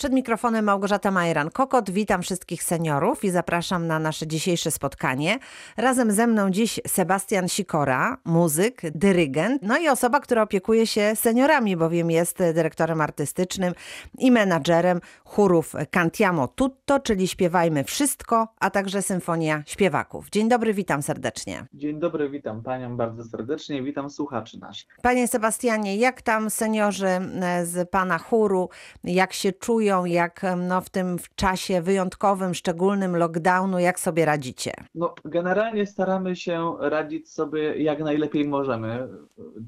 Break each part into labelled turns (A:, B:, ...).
A: Przed mikrofonem Małgorzata Majeran-Kokot. Witam wszystkich seniorów i zapraszam na nasze dzisiejsze spotkanie. Razem ze mną dziś Sebastian Sikora, muzyk, dyrygent, no i osoba, która opiekuje się seniorami, bowiem jest dyrektorem artystycznym i menadżerem chórów Cantiamo Tutto, czyli Śpiewajmy Wszystko, a także Symfonia Śpiewaków. Dzień dobry, witam serdecznie.
B: Dzień dobry, witam Panią bardzo serdecznie, witam słuchaczy naszych.
A: Panie Sebastianie, jak tam seniorzy z Pana chóru, jak się czują, jak no, w tym czasie wyjątkowym, szczególnym lockdownu, jak sobie radzicie?
B: No, generalnie staramy się radzić sobie jak najlepiej możemy,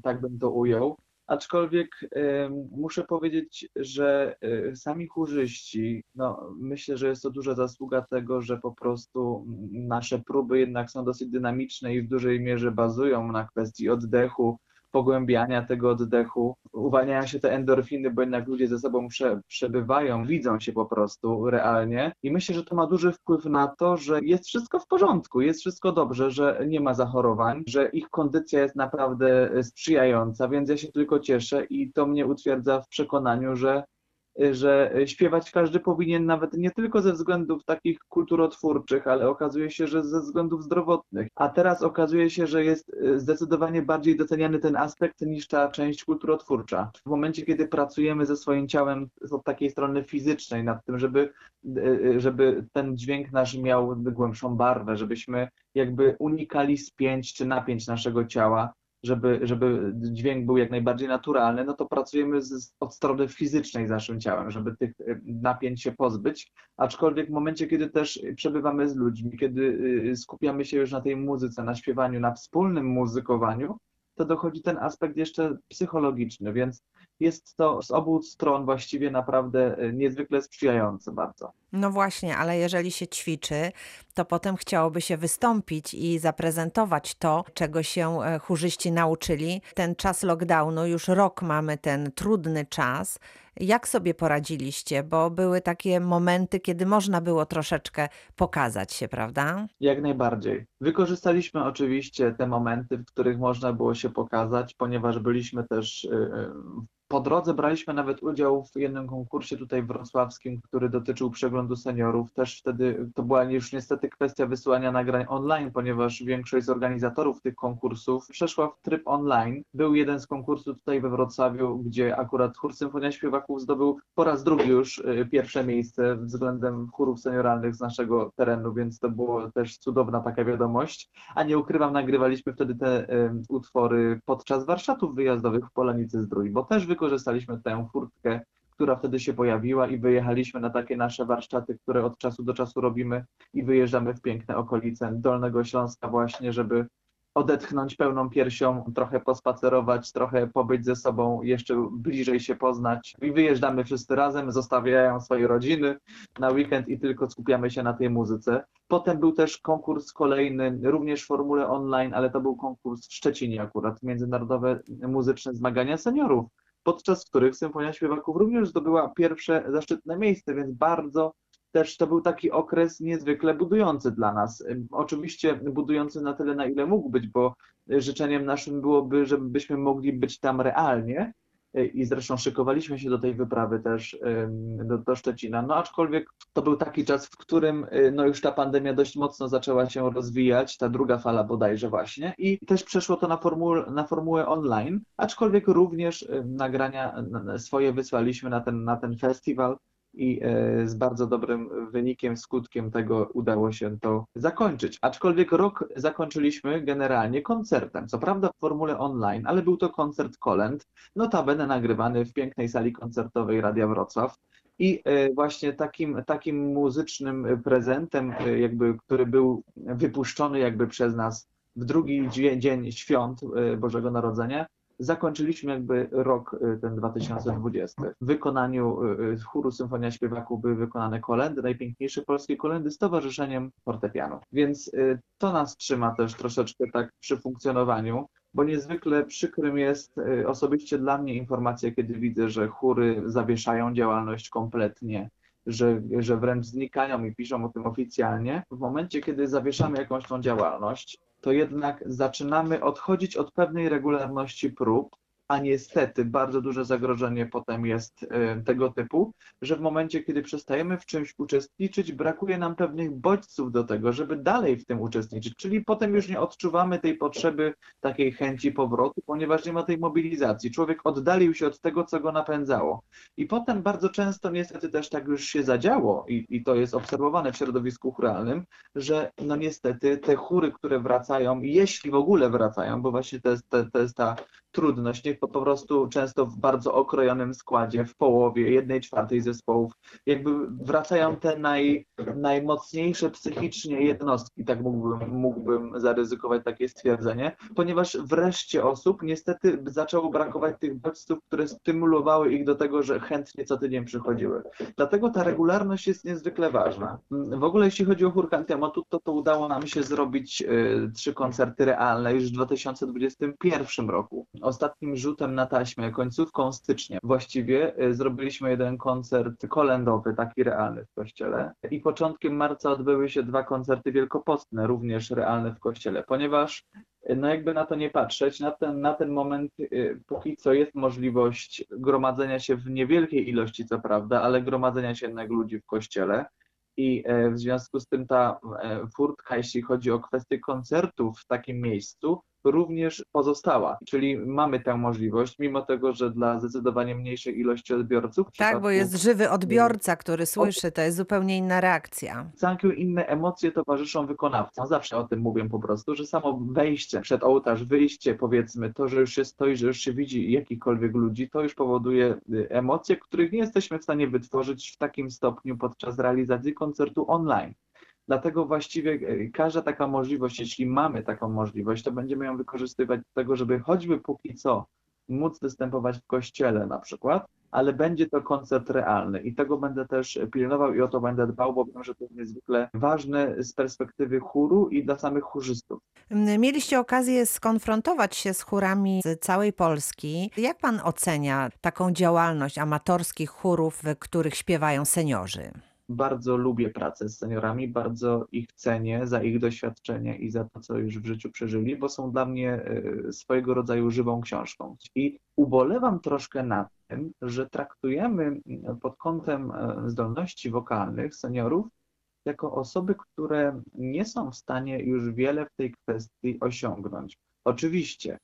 B: tak bym to ujął. Aczkolwiek em, muszę powiedzieć, że e, sami chórzyści, no myślę, że jest to duża zasługa tego, że po prostu nasze próby jednak są dosyć dynamiczne i w dużej mierze bazują na kwestii oddechu, pogłębiania tego oddechu, uwalniają się te endorfiny, bo jednak ludzie ze sobą prze, przebywają, widzą się po prostu realnie. I myślę, że to ma duży wpływ na to, że jest wszystko w porządku, jest wszystko dobrze, że nie ma zachorowań, że ich kondycja jest naprawdę sprzyjająca, więc ja się tylko cieszę i to mnie utwierdza w przekonaniu, że że śpiewać każdy powinien nawet nie tylko ze względów takich kulturotwórczych, ale okazuje się, że ze względów zdrowotnych. A teraz okazuje się, że jest zdecydowanie bardziej doceniany ten aspekt niż ta część kulturotwórcza. W momencie, kiedy pracujemy ze swoim ciałem od takiej strony fizycznej nad tym, żeby, żeby ten dźwięk nasz miał głębszą barwę, żebyśmy jakby unikali spięć czy napięć naszego ciała, żeby, żeby dźwięk był jak najbardziej naturalny, no to pracujemy z, od strony fizycznej z naszym ciałem, żeby tych y, napięć się pozbyć. Aczkolwiek w momencie, kiedy też przebywamy z ludźmi, kiedy y, skupiamy się już na tej muzyce, na śpiewaniu, na wspólnym muzykowaniu, to dochodzi ten aspekt jeszcze psychologiczny, więc jest to z obu stron właściwie naprawdę y, niezwykle sprzyjające bardzo.
A: No właśnie, ale jeżeli się ćwiczy, to potem chciałoby się wystąpić i zaprezentować to, czego się e, chórzyści nauczyli. Ten czas lockdownu, już rok mamy ten trudny czas. Jak sobie poradziliście? Bo były takie momenty, kiedy można było troszeczkę pokazać się, prawda?
B: Jak najbardziej. Wykorzystaliśmy oczywiście te momenty, w których można było się pokazać, ponieważ byliśmy też y, y, po drodze braliśmy nawet udział w jednym konkursie tutaj wrocławskim, który dotyczył przeglądu seniorów. Też wtedy to była już niestety kwestia wysyłania nagrań online, ponieważ większość z organizatorów tych konkursów przeszła w tryb online. Był jeden z konkursów tutaj we Wrocławiu, gdzie akurat chór Symfonia Śpiewaków zdobył po raz drugi już y, pierwsze miejsce względem chórów senioralnych z naszego terenu, więc to było też cudowna taka wiadomość. A nie ukrywam, nagrywaliśmy wtedy te um, utwory podczas warsztatów wyjazdowych w Polanicy Zdrój, bo też wykorzystaliśmy tę furtkę, która wtedy się pojawiła i wyjechaliśmy na takie nasze warsztaty, które od czasu do czasu robimy i wyjeżdżamy w piękne okolice Dolnego Śląska właśnie, żeby odetchnąć pełną piersią, trochę pospacerować, trochę pobyć ze sobą, jeszcze bliżej się poznać. I wyjeżdżamy wszyscy razem, zostawiają swoje rodziny na weekend i tylko skupiamy się na tej muzyce. Potem był też konkurs kolejny, również w formule online, ale to był konkurs w Szczecinie akurat, Międzynarodowe Muzyczne Zmagania Seniorów podczas których Symfonia Śpiewaków również zdobyła pierwsze zaszczytne miejsce, więc bardzo też to był taki okres niezwykle budujący dla nas. Oczywiście budujący na tyle, na ile mógł być, bo życzeniem naszym byłoby, żebyśmy mogli być tam realnie, i zresztą szykowaliśmy się do tej wyprawy też do, do, Szczecina. No aczkolwiek to był taki czas, w którym y, no już ta pandemia dość mocno zaczęła się rozwijać, ta druga fala bodajże właśnie i też przeszło to na, na formułę online, aczkolwiek również nagrania swoje wysłaliśmy na ten, na ten festiwal i e, z bardzo dobrym wynikiem, skutkiem tego udało się to zakończyć. Aczkolwiek rok zakończyliśmy generalnie koncertem, co prawda w formule online, ale był to koncert kolęd, notabene nagrywany w pięknej sali koncertowej Radia Wrocław. I e, właśnie takim, takim muzycznym prezentem, e, jakby, który był wypuszczony jakby przez nas w drugi dzień świąt Bożego Narodzenia, zakończyliśmy jakby rok y, ten 2020. W wykonaniu y, y, chóru Symfonia Śpiewaków były wykonane kolendy, najpiękniejsze polskie kolendy z Towarzyszeniem Fortepianu. Więc to nas trzyma też troszeczkę tak przy funkcjonowaniu, bo niezwykle przykrym jest osobiście dla mnie informacja, kiedy widzę, że chóry zawieszają działalność kompletnie, że, że wręcz znikają i piszą o tym oficjalnie. W momencie, kiedy zawieszamy jakąś tą działalność, to jednak zaczynamy odchodzić od pewnej regularności prób a niestety bardzo duże zagrożenie potem jest e, tego typu, że w momencie, kiedy przestajemy w czymś uczestniczyć, brakuje nam pewnych bodźców do tego, żeby dalej w tym uczestniczyć. Czyli potem już nie odczuwamy tej potrzeby, takiej chęci powrotu, ponieważ nie ma tej mobilizacji. Człowiek oddalił się od tego, co go napędzało. I potem bardzo często niestety też tak już się zadziało i, i to jest obserwowane w środowisku churalnym, że no niestety te chóry, które wracają, jeśli w ogóle wracają, bo właśnie to jest, to, to jest ta trudność, po, po prostu często w bardzo okrojonym składzie, w połowie, jednej czwartej zespołów, jakby wracają te naj, najmocniejsze psychicznie jednostki, tak mógłbym, mógłbym zaryzykować takie stwierdzenie, ponieważ wreszcie osób niestety zaczęło brakować tych bodźców, które stymulowały ich do tego, że chętnie co tydzień przychodziły. Dlatego ta regularność jest niezwykle ważna. W ogóle jeśli chodzi o Hurkan Tematu, to, to udało nam się zrobić y, trzy koncerty realne już w 2021 roku ostatnim rzutem na taśmę, końcówką stycznia właściwie y, zrobiliśmy jeden koncert kolendowy, taki realny w kościele i początkiem marca odbyły się dwa koncerty wielkopostne, również realne w kościele, ponieważ y, no jakby na to nie patrzeć, na ten, na ten moment y, póki co jest możliwość gromadzenia się w niewielkiej ilości, co prawda, ale gromadzenia się jednak ludzi w kościele. I e, w związku z tym ta e, furtka, jeśli chodzi o kwestię koncertów w takim miejscu, również pozostała. Czyli mamy tę możliwość, mimo tego, że dla zdecydowanie mniejszej ilości odbiorców.
A: Tak, bo jest żywy odbiorca, który słyszy, to jest zupełnie inna reakcja.
B: Całkiem inne emocje towarzyszą wykonawcom. Zawsze o tym mówię po prostu, że samo wejście przed ołtarz, wyjście powiedzmy, to, że już się stoi, że już się widzi jakichkolwiek ludzi, to już powoduje y, emocje, których nie jesteśmy w stanie wytworzyć w takim stopniu podczas realizacji koncertu online. Dlatego właściwie e, każda taka możliwość, jeśli mamy taką możliwość, to będziemy ją wykorzystywać do tego, żeby choćby póki co móc występować w kościele na przykład, ale będzie to koncert realny i tego będę też pilnował i o to będę dbał, bo wiem, że to jest niezwykle ważne z perspektywy chóru i dla samych chórzystów.
A: Mieliście okazję skonfrontować się z chórami z całej Polski. Jak pan ocenia taką działalność amatorskich chórów, w których śpiewają seniorzy?
B: Bardzo lubię pracę z seniorami, bardzo ich cenię za ich doświadczenie i za to, co już w życiu przeżyli, bo są dla mnie e, swojego rodzaju żywą książką. I ubolewam troszkę nad tym, że traktujemy pod kątem e, zdolności wokalnych seniorów jako osoby, które nie są w stanie już wiele w tej kwestii osiągnąć. Oczywiście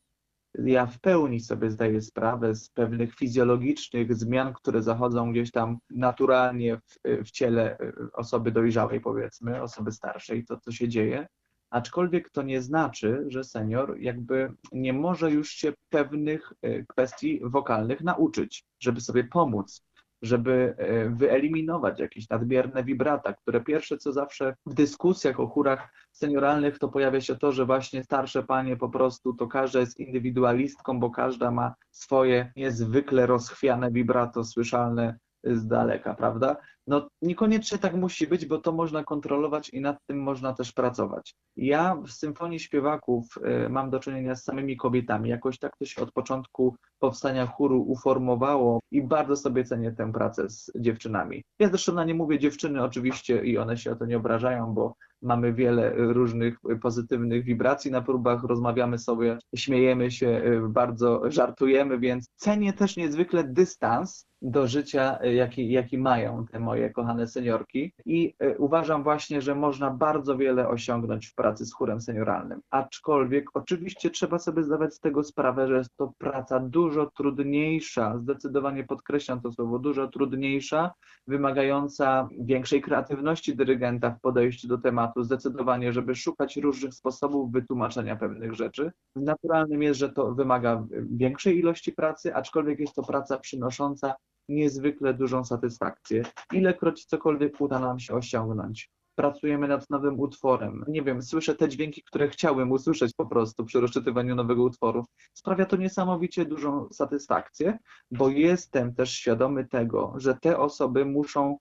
B: ja w pełni sobie zdaję sprawę z pewnych fizjologicznych zmian, które zachodzą gdzieś tam naturalnie w, w ciele e, osoby dojrzałej, powiedzmy, osoby starszej, to co się dzieje. Aczkolwiek to nie znaczy, że senior jakby nie może już się pewnych e, kwestii wokalnych nauczyć, żeby sobie pomóc żeby e, wyeliminować jakieś nadmierne wibrata, które pierwsze co zawsze w dyskusjach o chórach senioralnych to pojawia się to, że właśnie starsze panie po prostu to każda jest indywidualistką, bo każda ma swoje niezwykle rozchwiane vibrato słyszalne z daleka, prawda? No niekoniecznie tak musi być, bo to można kontrolować i nad tym można też pracować. Ja w Symfonii Śpiewaków y, mam do czynienia z samymi kobietami. Jakoś tak to się od początku powstania chóru uformowało i bardzo sobie cenię tę pracę z dziewczynami. Ja zresztą na nie mówię dziewczyny oczywiście i one się o to nie obrażają, bo mamy wiele różnych pozytywnych wibracji na próbach, rozmawiamy sobie, śmiejemy się, y, bardzo żartujemy, więc cenię też niezwykle dystans do życia, y, jaki, jaki mają te moje kochane seniorki i y, uważam właśnie, że można bardzo wiele osiągnąć w pracy z chórem senioralnym. Aczkolwiek oczywiście trzeba sobie zdawać z tego sprawę, że jest to praca dużo trudniejsza, zdecydowanie podkreślam to słowo, dużo trudniejsza, wymagająca większej kreatywności dyrygenta w podejściu do tematu, zdecydowanie, żeby szukać różnych sposobów wytłumaczenia pewnych rzeczy. Naturalnym jest, że to wymaga większej ilości pracy, aczkolwiek jest to praca przynosząca niezwykle dużą satysfakcję. Ilekroć cokolwiek uda nam się osiągnąć. Pracujemy nad nowym utworem. Nie wiem, słyszę te dźwięki, które chciałem usłyszeć po prostu przy rozczytywaniu nowego utworu. Sprawia to niesamowicie dużą satysfakcję, bo jestem też świadomy tego, że te osoby muszą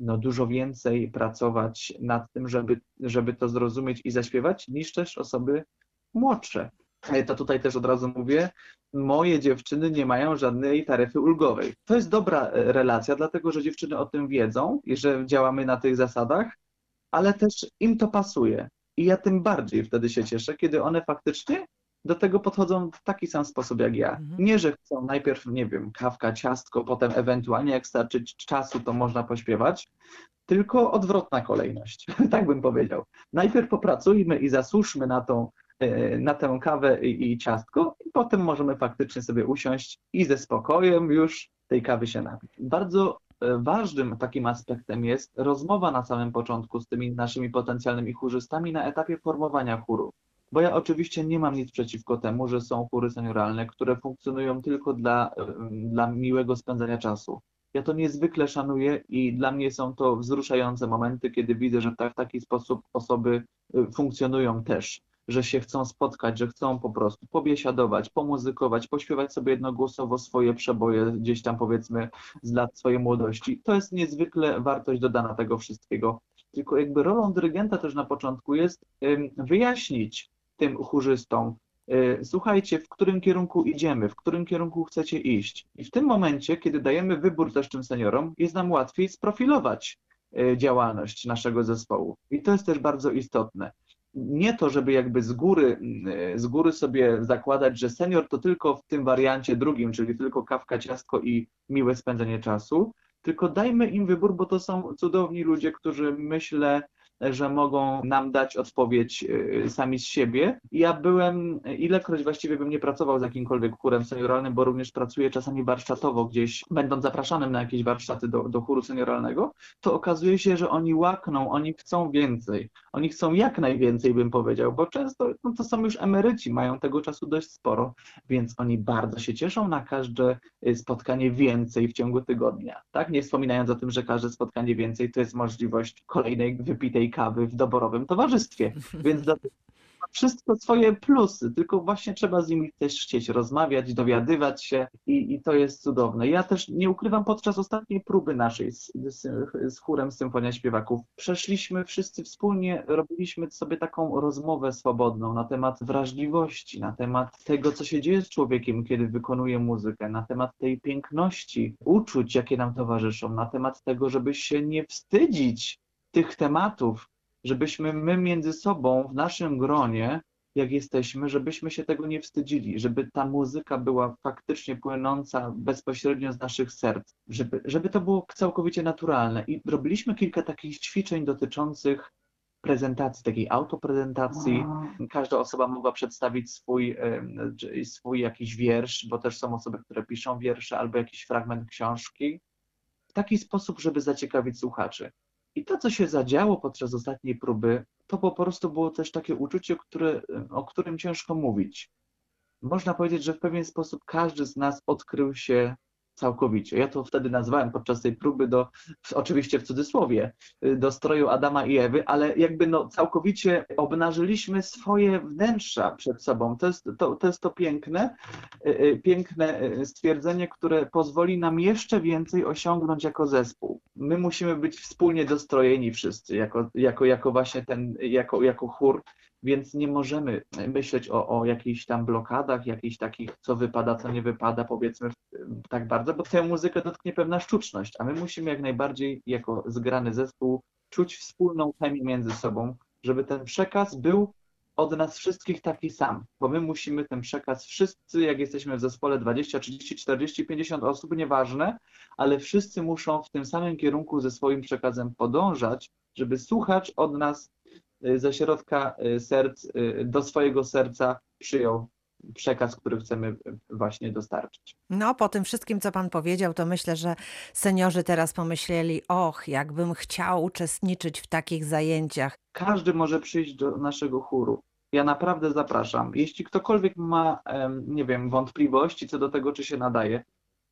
B: no, dużo więcej pracować nad tym, żeby, żeby to zrozumieć i zaśpiewać, niż też osoby młodsze. E, to tutaj też od razu mówię, moje dziewczyny nie mają żadnej taryfy ulgowej. To jest dobra e, relacja, dlatego że dziewczyny o tym wiedzą i że działamy na tych zasadach, ale też im to pasuje. I ja tym bardziej wtedy się cieszę, kiedy one faktycznie do tego podchodzą w taki sam sposób jak ja.
A: Mhm.
B: Nie, że chcą najpierw, nie wiem, kawka, ciastko, potem ewentualnie jak starczy czasu, to można pośpiewać, tylko odwrotna kolejność, tak bym powiedział. Najpierw popracujmy i zasłużmy na tą, na tę kawę i ciastko, i potem możemy faktycznie sobie usiąść i ze spokojem już tej kawy się napić. Bardzo e, ważnym takim aspektem jest rozmowa na samym początku z tymi naszymi potencjalnymi chórzystami na etapie formowania chóru. Bo ja oczywiście nie mam nic przeciwko temu, że są chóry senioralne, które funkcjonują tylko dla, em, dla miłego spędzania czasu. Ja to niezwykle szanuję i dla mnie są to wzruszające momenty, kiedy widzę, że w taki sposób osoby funkcjonują też, że się chcą spotkać, że chcą po prostu pobiesiadować, pomuzykować, pośpiewać sobie jednogłosowo swoje przeboje gdzieś tam powiedzmy z lat swojej młodości. To jest niezwykle wartość dodana tego wszystkiego. Tylko jakby rolą dyrygenta też na początku jest wyjaśnić tym chórzystom, y, słuchajcie, w którym kierunku idziemy, w którym kierunku chcecie iść. I w tym momencie, kiedy dajemy wybór też tym seniorom, jest nam łatwiej sprofilować y, działalność naszego zespołu. I to jest też bardzo istotne. Nie to, żeby jakby z góry, y, z góry sobie zakładać, że senior to tylko w tym wariancie drugim, czyli tylko kawka, ciastko i miłe spędzenie czasu, tylko dajmy im wybór, bo to są cudowni ludzie, którzy myślę, że mogą nam dać odpowiedź y, sami z siebie. Ja byłem, ilekroć właściwie bym nie pracował z jakimkolwiek chórem senioralnym, bo również pracuję czasami warsztatowo gdzieś, będąc zapraszanym na jakieś warsztaty do, do chóru senioralnego, to okazuje się, że oni łakną, oni chcą więcej. Oni chcą jak najwięcej, bym powiedział, bo często no to są już emeryci, mają tego czasu dość sporo, więc oni bardzo się cieszą na każde y, spotkanie więcej w ciągu tygodnia. Tak? Nie wspominając o tym, że każde spotkanie więcej to jest możliwość kolejnej wypitej kawy w doborowym towarzystwie. Więc dlatego ma wszystko swoje plusy, tylko właśnie trzeba z nimi też chcieć rozmawiać, dowiadywać się i, i to jest cudowne. Ja też nie ukrywam, podczas ostatniej próby naszej z, z, z chórem Symfonia Śpiewaków przeszliśmy wszyscy wspólnie, robiliśmy sobie taką rozmowę swobodną na temat wrażliwości, na temat tego, co się dzieje z człowiekiem, kiedy wykonuje muzykę, na temat tej piękności uczuć, jakie nam towarzyszą, na temat tego, żeby się nie wstydzić tych tematów, żebyśmy my między sobą w naszym gronie, jak jesteśmy, żebyśmy się tego nie wstydzili, żeby ta muzyka była faktycznie płynąca bezpośrednio z naszych serc, żeby, żeby to było całkowicie naturalne. I robiliśmy kilka takich ćwiczeń dotyczących prezentacji, takiej autoprezentacji. Każda osoba mogła przedstawić swój, swój jakiś wiersz, bo też są osoby, które piszą wiersze albo jakiś fragment książki, w taki sposób, żeby zaciekawić słuchaczy. I to, co się zadziało podczas ostatniej próby, to po prostu było też takie uczucie, które, o którym ciężko mówić. Można powiedzieć, że w pewien sposób każdy z nas odkrył się całkowicie. Ja to wtedy nazwałem podczas tej próby do, oczywiście w cudzysłowie, do stroju Adama i Ewy, ale jakby no całkowicie obnażyliśmy swoje wnętrza przed sobą. To jest to, to, jest to piękne, y, y, piękne y, stwierdzenie, które pozwoli nam jeszcze więcej osiągnąć jako zespół. My musimy być wspólnie dostrojeni wszyscy, jako, jako, jako właśnie ten, jako, jako chór, więc nie możemy myśleć o, o jakichś tam blokadach, jakichś takich, co wypada, co nie wypada, powiedzmy tak bardzo, bo tę muzykę dotknie pewna sztuczność, a my musimy jak najbardziej jako zgrany zespół czuć wspólną chemię między sobą, żeby ten przekaz był od nas wszystkich taki sam, bo my musimy ten przekaz wszyscy, jak jesteśmy w zespole 20, 30, 40, 50 osób, nieważne, ale wszyscy muszą w tym samym kierunku ze swoim przekazem podążać, żeby słuchacz od nas y, ze środka y, serc, y, do swojego serca przyjął przekaz, który chcemy właśnie dostarczyć.
A: No, po tym wszystkim, co pan powiedział, to myślę, że seniorzy teraz pomyśleli, och, jakbym chciał uczestniczyć w takich zajęciach.
B: Każdy może przyjść do naszego chóru. Ja naprawdę zapraszam. Jeśli ktokolwiek ma, nie wiem, wątpliwości co do tego, czy się nadaje,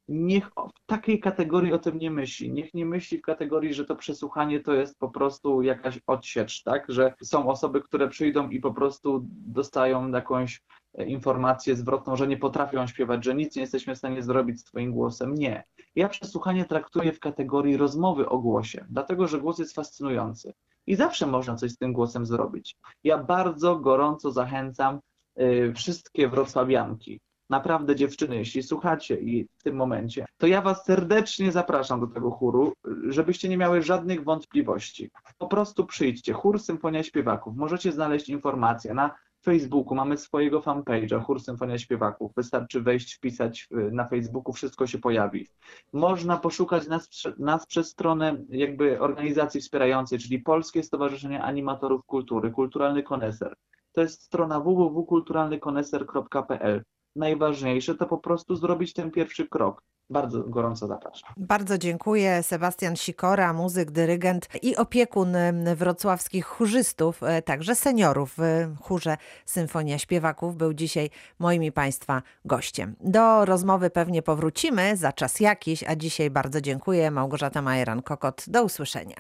B: niech w takiej kategorii o tym nie myśli. Niech nie myśli w kategorii, że to przesłuchanie to jest po prostu jakaś odsiecz, tak? Że są osoby, które przyjdą i po prostu dostają jakąś informację zwrotną, że nie potrafią śpiewać, że nic nie jesteśmy w stanie zrobić z Twoim głosem. Nie. Ja przesłuchanie traktuję w kategorii rozmowy o głosie, dlatego że głos jest fascynujący i zawsze można coś z tym głosem zrobić. Ja bardzo gorąco zachęcam y, wszystkie wrocławianki, naprawdę dziewczyny, jeśli słuchacie i w tym momencie, to ja was serdecznie zapraszam do tego chóru, żebyście nie miały żadnych wątpliwości. Po prostu przyjdźcie. Chór Symfonia Śpiewaków. Możecie znaleźć informacje na Facebooku mamy swojego fanpage'a, Chór Symfonia Śpiewaków. Wystarczy wejść, wpisać y, na Facebooku, wszystko się pojawi. Można poszukać nas, nas przez stronę jakby organizacji wspierającej, czyli Polskie Stowarzyszenie Animatorów Kultury, Kulturalny Koneser. To jest strona www.kulturalnykoneser.pl. Najważniejsze to po prostu zrobić ten pierwszy krok. Bardzo gorąco zapraszam.
A: Bardzo dziękuję. Sebastian Sikora, muzyk, dyrygent i opiekun wrocławskich chórzystów, e, także seniorów w chórze Symfonia Śpiewaków, był dzisiaj moim i Państwa gościem. Do rozmowy pewnie powrócimy za czas jakiś, a dzisiaj bardzo dziękuję. Małgorzata Majeran-Kokot. Do usłyszenia.